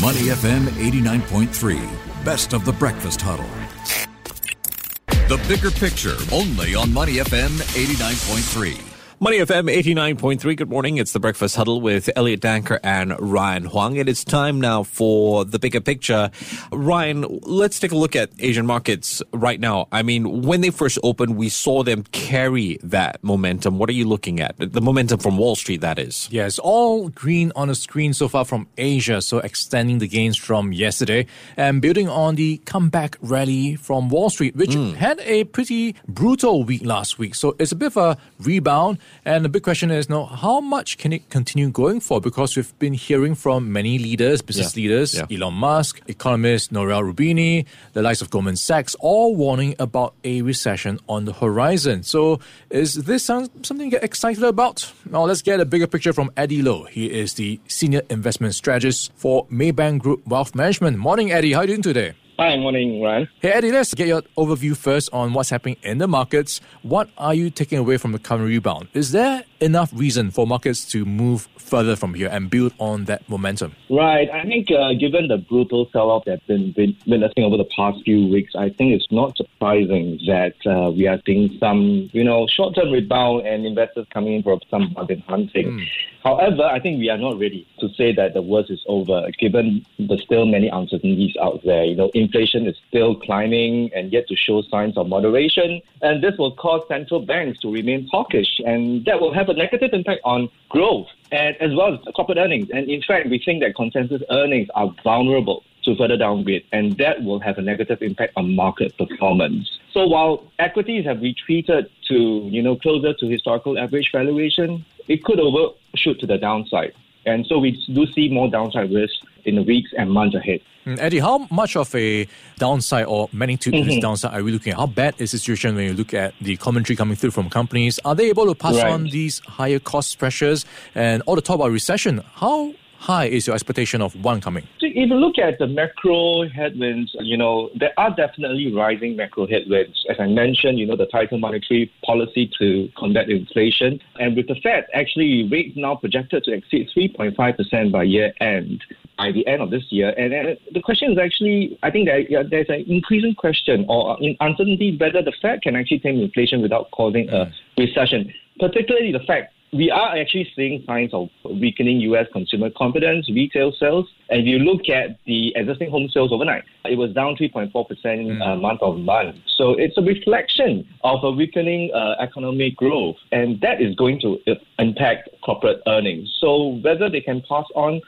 Money FM 89.3, best of the breakfast huddle. The bigger picture, only on Money FM 89.3. Money FM 89.3. Good morning. It's the Breakfast Huddle with Elliott Danker and Ryan Huang. And it's time now for the bigger picture. Ryan, let's take a look at Asian markets right now. I mean, when they first opened, we saw them carry that momentum. What are you looking at? The momentum from Wall Street, that is. Yes, all green on the screen so far from Asia. So extending the gains from yesterday and building on the comeback rally from Wall Street, which mm. had a pretty brutal week last week. So it's a bit of a rebound. And the big question is now, how much can it continue going for? Because we've been hearing from many leaders, business yeah. leaders, yeah. Elon Musk, economist Nouriel Rubini, the likes of Goldman Sachs, all warning about a recession on the horizon. So is this something to get excited about? Now let's get a bigger picture from Eddy Loh. He is the senior investment strategist for Maybank Group Wealth Management. Morning, Eddy. How are you doing today? Hi, morning, Ryan. Hey, Eddy, let's get your overview first on what's happening in the markets. What are you taking away from the current rebound? Is there enough reason for markets to move further from here and build on that momentum? Right. I think uh, given the brutal sell-off that's been, been witnessing over the past few weeks, I think it's not surprising that uh, we are seeing some, you know, short-term rebound and investors coming in for some bargain hunting. Mm. However, I think we are not ready to say that the worst is over, given the still many uncertainties out there. You know, inflation is still climbing and yet to show signs of moderation, and this will cause central banks to remain hawkish, and that will have a negative impact on growth and as well as corporate earnings. And in fact, we think that consensus earnings are vulnerable to further downgrade, and that will have a negative impact on market performance. So while equities have retreated to, you know, closer to historical average valuation, it could overshoot to the downside. And so we do see more downside risk in the weeks and months ahead. Mm, Eddy, how much of a downside or magnitude mm-hmm. this downside are we looking at? How bad is the situation when you look at the commentary coming through from companies? Are they able to pass right. on these higher cost pressures and all the talk about recession? How high is your expectation of one coming? If you look at the macro headwinds, you know, there are definitely rising macro headwinds. As I mentioned, you know, the tighter monetary policy to combat inflation. And with the Fed, actually, rates now projected to exceed 3.5% by year end, by the end of this year. And, and the question is actually, I think that yeah, there's an increasing question or uncertainty whether the Fed can actually tame inflation without causing a recession, particularly the fact we are actually seeing signs of weakening U.S. consumer confidence, retail sales. And if you look at the existing home sales overnight, it was down 3.4% mm. uh, month on month. So it's a reflection of a weakening uh, economic growth, and that is going to impact corporate earnings. So whether they can pass on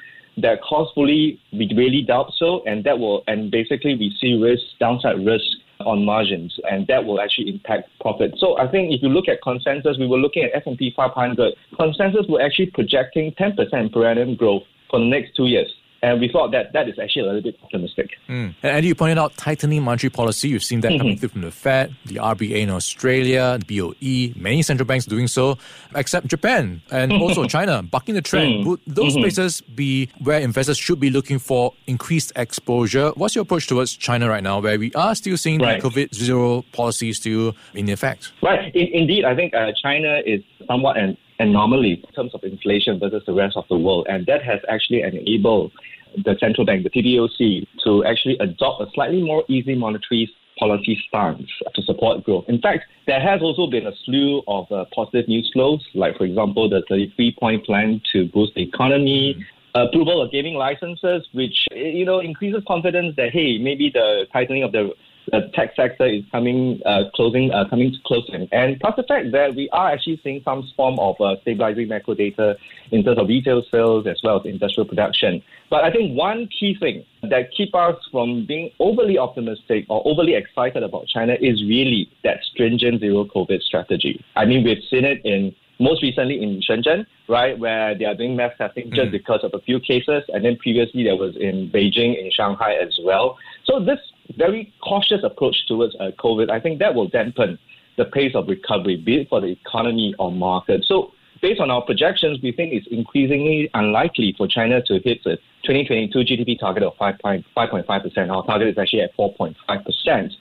that cost fully, we really doubt so, and that will, and basically we see risk, downside risk on margins, and that will actually impact profit. So I think if you look at consensus, we were looking at S&P 500. Consensus were actually projecting 10% per annum growth for the next two years. And we thought that that is actually a little bit optimistic. Mm. And you pointed out tightening monetary policy. You've seen that coming through from the Fed, the RBA in Australia, the BOE, many central banks doing so, except Japan and also China, bucking the trend. Mm-hmm. Would those mm-hmm. places be where investors should be looking for increased exposure? What's your approach towards China right now, where we are still seeing right. the COVID zero policy still in effect? Right. In, indeed, I think uh, China is somewhat an anomaly in terms of inflation versus the rest of the world. And that has actually enabled the central bank, the PBOC, to actually adopt a slightly more easy monetary policy stance to support growth. In fact, there has also been a slew of uh, positive news flows, like, for example, the 33 point plan to boost the economy. Approval of gaming licenses, which you know increases confidence that hey, maybe the tightening of the the tech sector is coming uh, closing uh, coming to closing, and plus the fact that we are actually seeing some form of uh, stabilizing macro data in terms of retail sales as well as industrial production. But I think one key thing that keep us from being overly optimistic or overly excited about China is really that stringent zero COVID strategy. I mean, we've seen it in most recently in Shenzhen, right, where they are doing mass testing just mm. because of a few cases, and then previously there was in Beijing, in Shanghai as well. So this very cautious approach towards uh, COVID, I think that will dampen the pace of recovery, be it for the economy or market. So based on our projections, we think it's increasingly unlikely for China to hit the 2022 GDP target of 5.5%. Our target is actually at 4.5%.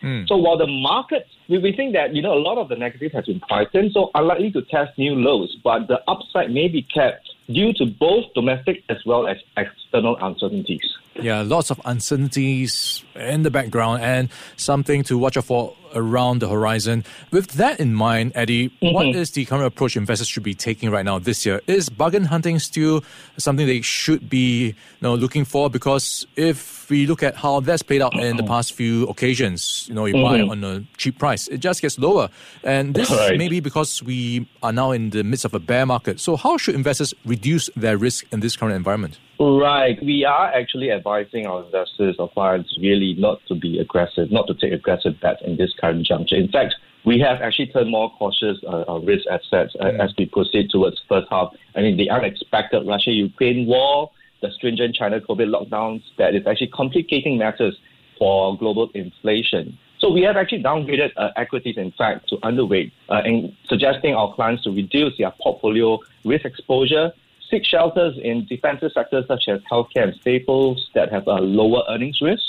Mm. So while the market, we, we think that, you know, a lot of the negative has been priced in, so unlikely to test new lows, but the upside may be kept due to both domestic as well as external uncertainties. Yeah, lots of uncertainties in the background and something to watch out for around the horizon. With that in mind, Eddy, mm-hmm. what is the current approach investors should be taking right now this year? Is bargain hunting still something they should be you know, looking for? Because if we look at how that's played out in the past few occasions, you know, you mm-hmm. buy on a cheap price, it just gets lower. And this right. may be because we are now in the midst of a bear market. So how should investors reduce their risk in this current environment? Right. We are actually advising our investors or clients really not to be aggressive, not to take aggressive bets in this current juncture. In fact, we have actually turned more cautious uh, on risk assets uh, mm. as we proceed towards first half. I mean, the unexpected Russia-Ukraine war, the stringent China COVID lockdowns, that is actually complicating matters for global inflation. So we have actually downgraded uh, equities, in fact, to underweight, uh, and suggesting our clients to reduce their portfolio risk exposure seek shelters in defensive sectors such as healthcare and staples that have a lower earnings risk.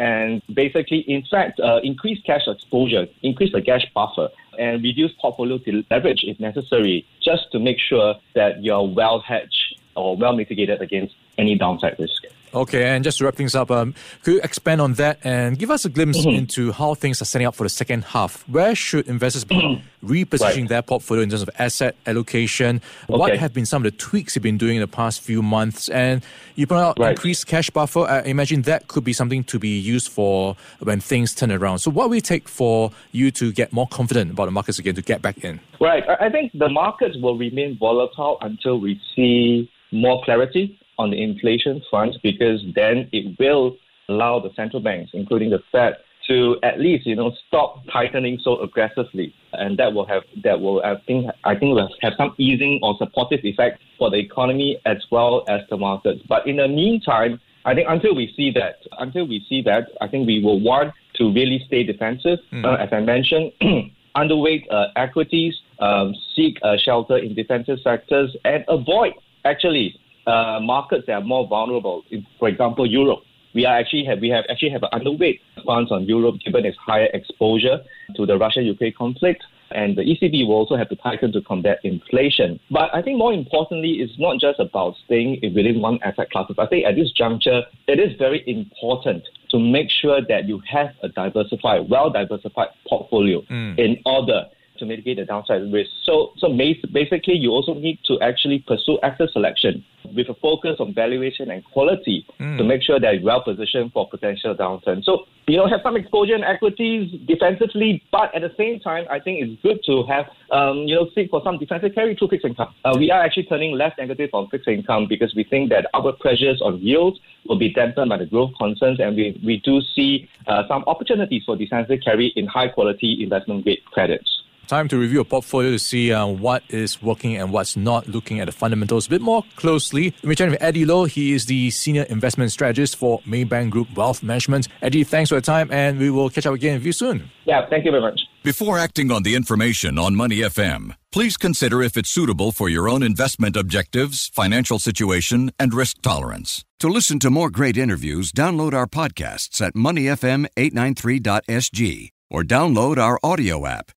And basically, in fact, uh, increase cash exposure, increase the cash buffer, and reduce portfolio leverage if necessary, just to make sure that you're well hedged or well mitigated against any downside risk. Okay, and just to wrap things up, um, could you expand on that and give us a glimpse mm-hmm. into how things are setting up for the second half? Where should investors be mm-hmm. repositioning right. their portfolio in terms of asset allocation? Okay. What have been some of the tweaks you've been doing in the past few months? And you point out right. increased cash buffer. I imagine that could be something to be used for when things turn around. So, what will it take for you to get more confident about the markets again to get back in? Right. I think the markets will remain volatile until we see more clarity on the inflation front because then it will allow the central banks, including the Fed, to at least you know stop tightening so aggressively, and that will have that will I think I think will have some easing or supportive effect for the economy as well as the markets. But in the meantime, I think until we see that, until we see that, I think we will want to really stay defensive. Mm. Uh, as I mentioned, underweight uh, equities, um, seek uh, shelter in defensive sectors, and avoid actually uh, markets that are more vulnerable. For example, Europe. We are actually have we have actually have an underweight funds on Europe given its higher exposure to the Russia-Ukraine conflict. And the ECB will also have to tighten to combat inflation. But I think more importantly, it's not just about staying within one asset class. I think at this juncture, it is very important to make sure that you have a diversified, well diversified portfolio mm. in order to mitigate the downside risk. So, so basically, you also need to actually pursue asset selection with a focus on valuation and quality mm. to make sure that you're well positioned for potential downturn. So, you know, have some exposure in equities defensively, but at the same time, I think it's good to have, um, you know, seek for some defensive carry through fixed income. Uh, we are actually turning less negative on fixed income because we think that upward pressures on yields will be dampened by the growth concerns, and we, we do see uh, some opportunities for defensive carry in high quality investment grade credits. Time to review a portfolio to see uh, what is working and what's not, looking at the fundamentals a bit more closely. We're chatting with Eddy Loh. He is the Senior Investment Strategist for Maybank Group Wealth Management. Eddy, thanks for your time, and we will catch up again with you soon. Yeah, thank you very much. Before acting on the information on Money FM, please consider if it's suitable for your own investment objectives, financial situation, and risk tolerance. To listen to more great interviews, download our podcasts at moneyfm893.sg or download our audio app.